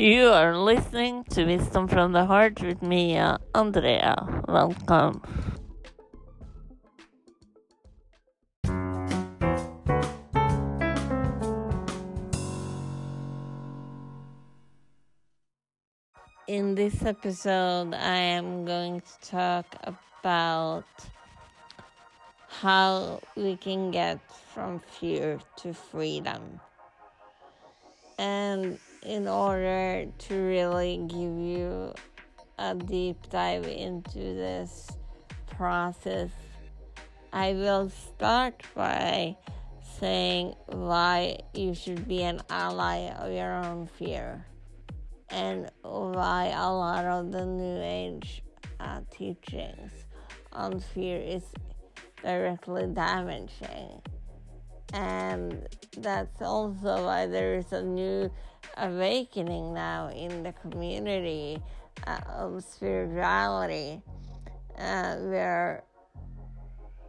You are listening to Wisdom from the Heart with me, uh, Andrea. Welcome. In this episode, I am going to talk about how we can get from fear to freedom. And in order to really give you a deep dive into this process, I will start by saying why you should be an ally of your own fear and why a lot of the New Age uh, teachings on fear is directly damaging. And that's also why there is a new awakening now in the community uh, of spirituality, uh, where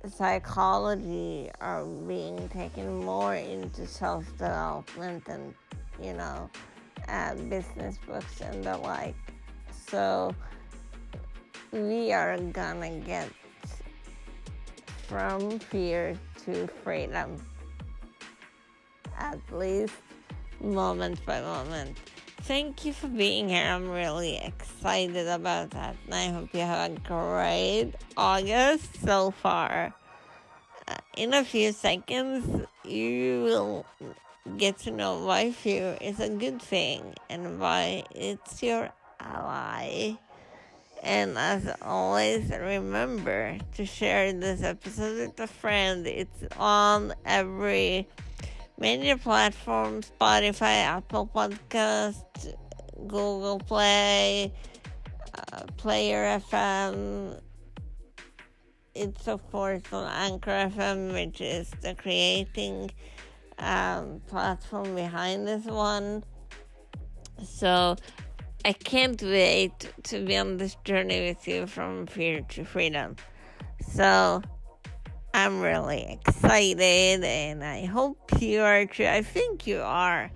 psychology are being taken more into self development and, you know, uh, business books and the like. So we are gonna get from fear to freedom, at least moment by moment. Thank you for being here. I'm really excited about that. And I hope you have a great August so far. Uh, in a few seconds, you will get to know why fear is a good thing and why it's your ally. And as always, remember to share this episode with a friend. It's on every major platforms Spotify, Apple Podcast, Google Play, uh, Player FM. It's, of course, on Anchor FM, which is the creating um, platform behind this one. So I can't wait to be on this journey with you from fear to freedom. So I'm really excited and I hope you are too. I think you are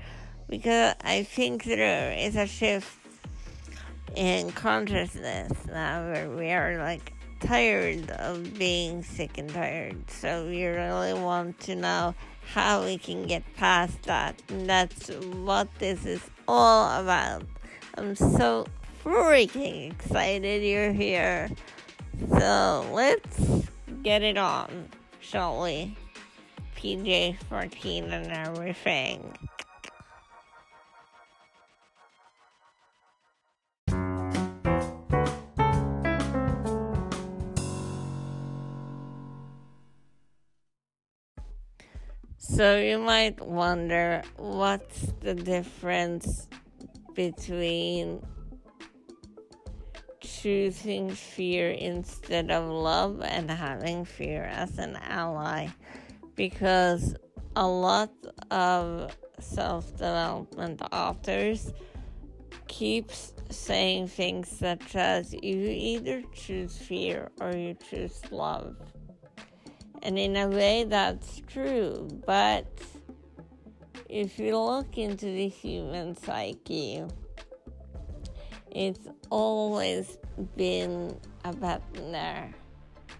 because I think there is a shift in consciousness now where we are like tired of being sick and tired. So we really want to know how we can get past that. And that's what this is all about. I'm so freaking excited you're here. So let's get it on, shall we? PJ 14 and everything. So you might wonder what's the difference between choosing fear instead of love and having fear as an ally because a lot of self-development authors keeps saying things such as you either choose fear or you choose love and in a way, that's true. But if you look into the human psyche, it's always been a there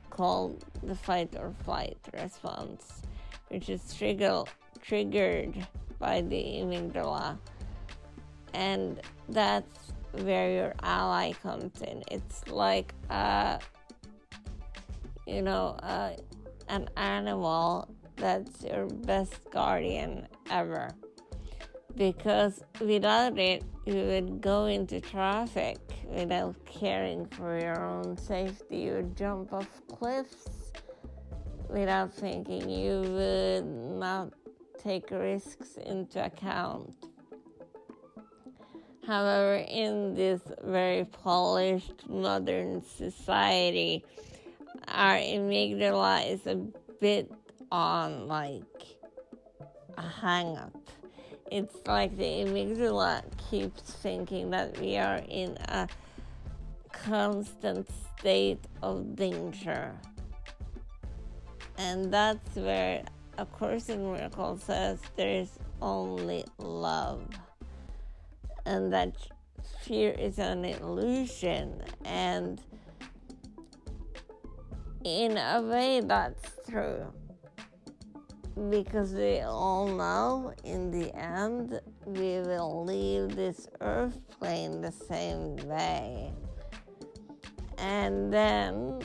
called the fight or flight response, which is trigger, triggered by the amygdala. And that's where your ally comes in. It's like a, you know, a an animal that's your best guardian ever. Because without it, you would go into traffic without caring for your own safety. You would jump off cliffs without thinking. You would not take risks into account. However, in this very polished modern society, our amygdala is a bit on like a hang up. It's like the amygdala keeps thinking that we are in a constant state of danger. And that's where A Course in Miracles says there's only love. and that fear is an illusion and in a way that's true because we all know in the end we will leave this earth plane the same way. And then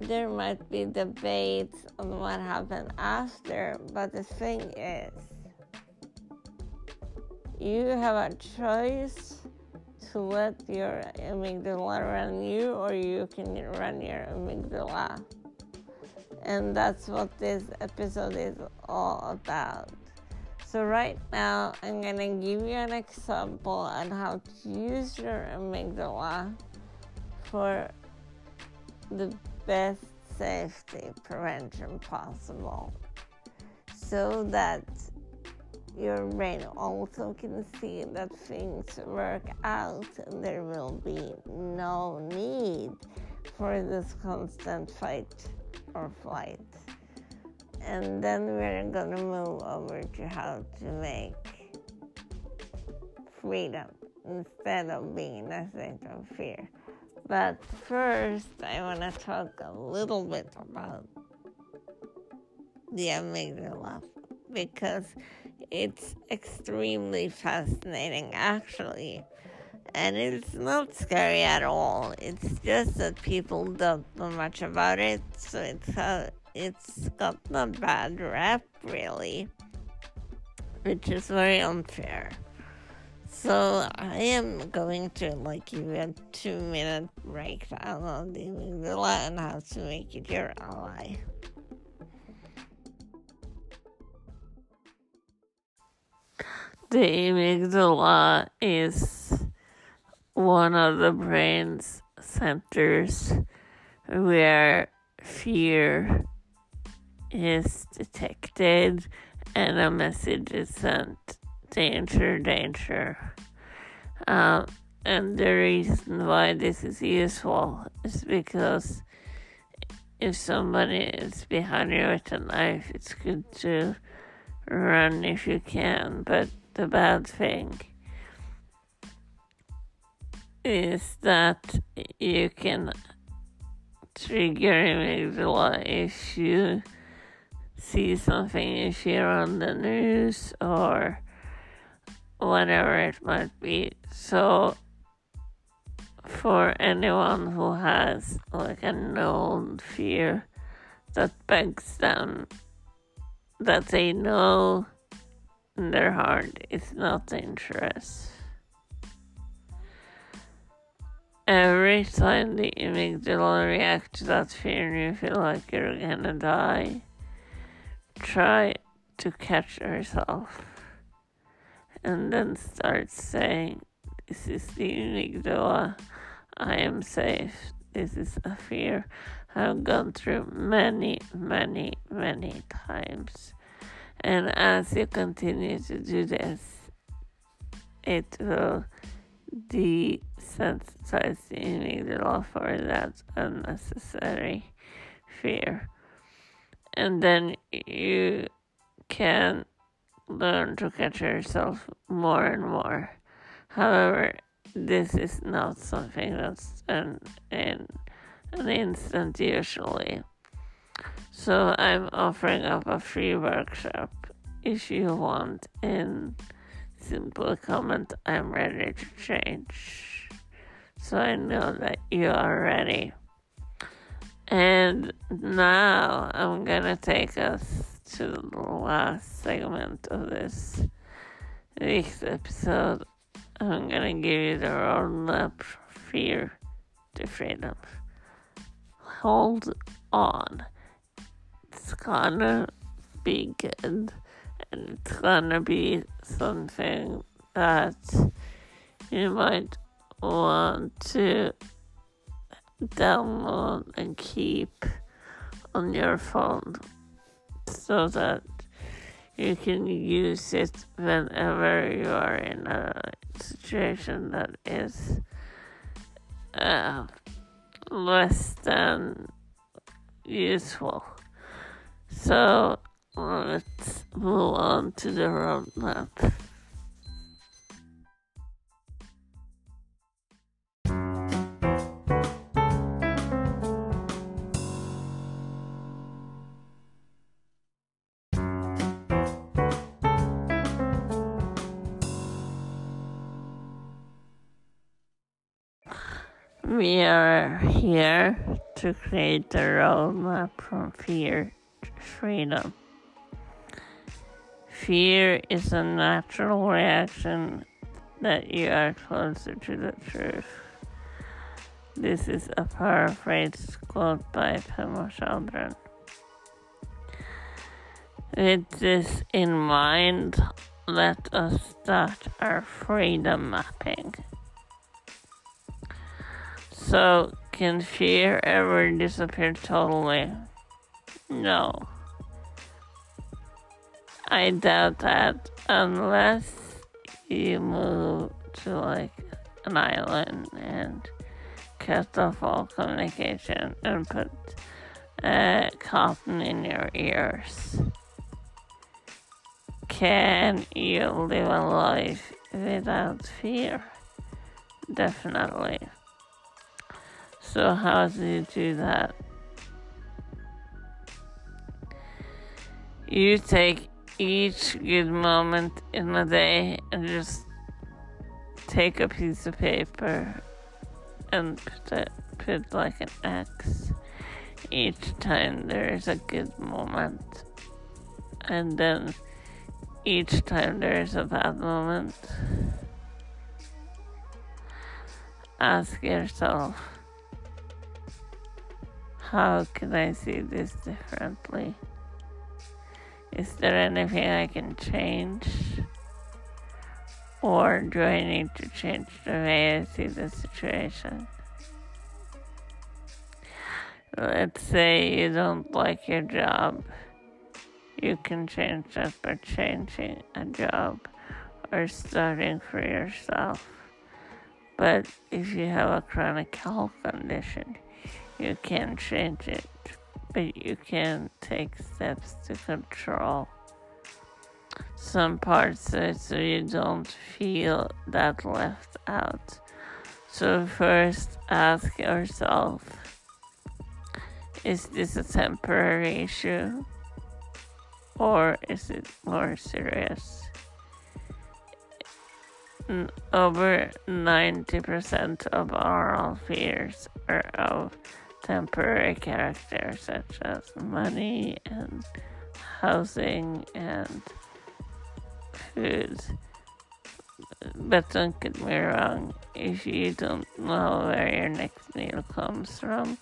there might be debates on what happened after, but the thing is, you have a choice to let your amygdala run you, or you can run your amygdala. And that's what this episode is all about. So, right now, I'm gonna give you an example on how to use your amygdala for the best safety prevention possible so that your brain also can see that things work out and there will be no need for this constant fight or flight. And then we're gonna move over to how to make freedom instead of being in a state of fear. But first, I want to talk a little bit about the amygdala because it's extremely fascinating, actually. And it's not scary at all. It's just that people don't know much about it, so it's a, it's got a bad rep, really, which is very unfair. So I am going to like give you a two minute breakdown on the amygdala and how to make it your ally. The amygdala is one of the brain's centers where fear is detected and a message is sent danger, danger. Um, and the reason why this is useful is because if somebody is behind you with a knife, it's good to run if you can. But the bad thing is that you can trigger a amygdala if you see something you hear on the news or whatever it might be. So, for anyone who has like a known fear that begs them that they know in their heart is not dangerous. Every time the amygdala reacts to that fear and you feel like you're gonna die, try to catch yourself and then start saying, This is the amygdala. I am safe. This is a fear I've gone through many, many, many times. And as you continue to do this, it will desensitize the amygdala for that unnecessary fear. And then you can learn to catch yourself more and more. However, this is not something that's an, an, an instant usually. So I'm offering up a free workshop if you want and simply comment I'm ready to change. So I know that you are ready. And now I'm gonna take us to the last segment of this week's episode, I'm gonna give you the roadmap fear to freedom. Hold on. It's gonna be good, it's gonna be something that you might want to download and keep on your phone so that you can use it whenever you are in a situation that is uh, less than useful. So on to the um, roadmap. We are here to create the roadmap from fear to freedom. Fear is a natural reaction that you are closer to the truth. This is a paraphrase quote by Pema Chodron. With this in mind, let us start our freedom mapping. So, can fear ever disappear totally? No. I doubt that unless you move to like an island and cut off all communication and put uh, cotton in your ears. Can you live a life without fear? Definitely. So, how do you do that? You take each good moment in the day and just take a piece of paper and put, it, put like an X each time there is a good moment. And then each time there is a bad moment, ask yourself, how can I see this differently? Is there anything I can change? Or do I need to change the way I see the situation? Let's say you don't like your job. You can change that by changing a job or starting for yourself. But if you have a chronic health condition, you can't change it but you can take steps to control some parts of it so you don't feel that left out. So, first ask yourself is this a temporary issue or is it more serious? Over 90% of oral fears are of temporary character such as money and housing and food. But don't get me wrong, if you don't know where your next meal comes from,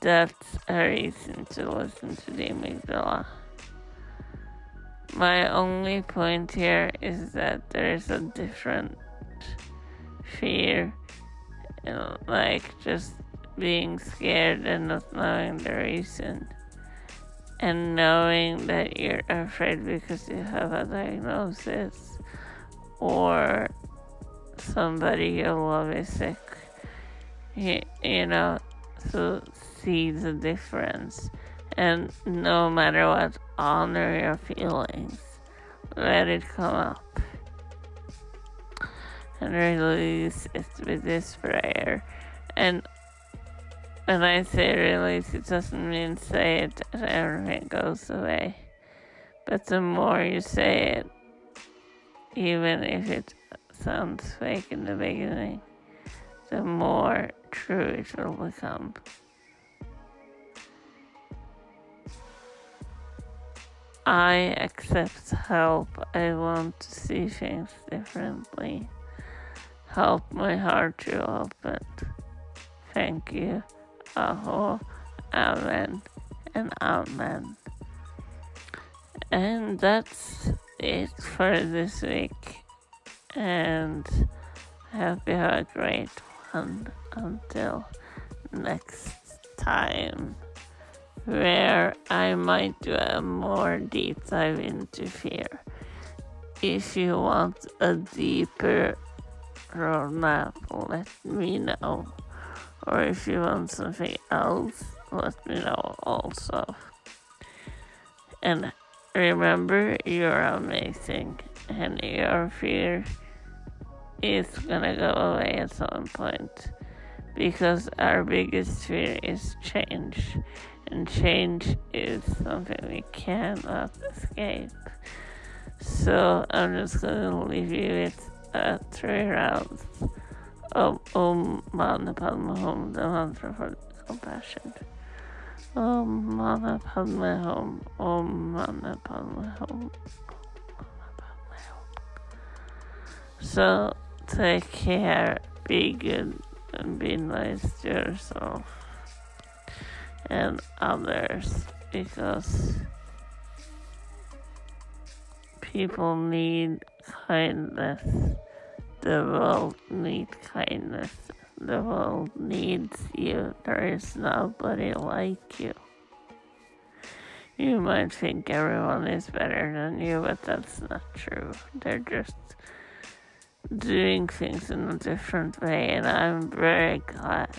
that's a reason to listen to the amygdala. My only point here is that there is a different fear, like just being scared and not knowing the reason. And knowing that you're afraid because you have a diagnosis or somebody you love is sick. You, you know, to see the difference. And no matter what, honor your feelings. Let it come up. And release it with this prayer. And when I say release, it doesn't mean say it and everything goes away. But the more you say it, even if it sounds fake in the beginning, the more true it will become. I accept help. I want to see things differently. Help my heart to open. Thank you. Aho, Amen, and Amen. And that's it for this week. And I hope you have a great one until next time, where I might do a more deep dive into fear. If you want a deeper roadmap, let me know or if you want something else, let me know also. And remember, you're amazing, and your fear is gonna go away at some point because our biggest fear is change, and change is something we cannot escape. So I'm just gonna leave you with uh, three rounds Om, om Mani Padme Hum, the mantra for compassion. Om Mani Padme Hum, Om Mani Padme Hum. So take care, be good, and be nice to yourself and others because people need kindness. The world needs kindness. The world needs you. There is nobody like you. You might think everyone is better than you, but that's not true. They're just doing things in a different way, and I'm very glad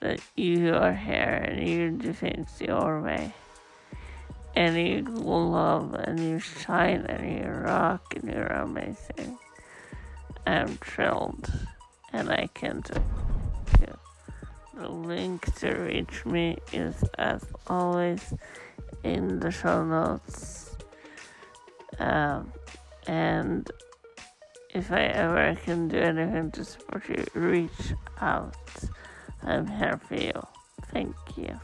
that you are here and you do things your way. And you love and you shine and you rock and you're amazing. I'm thrilled and I can do. The link to reach me is as always in the show notes. Um, and if I ever can do anything to support you, reach out. I'm here for you. Thank you.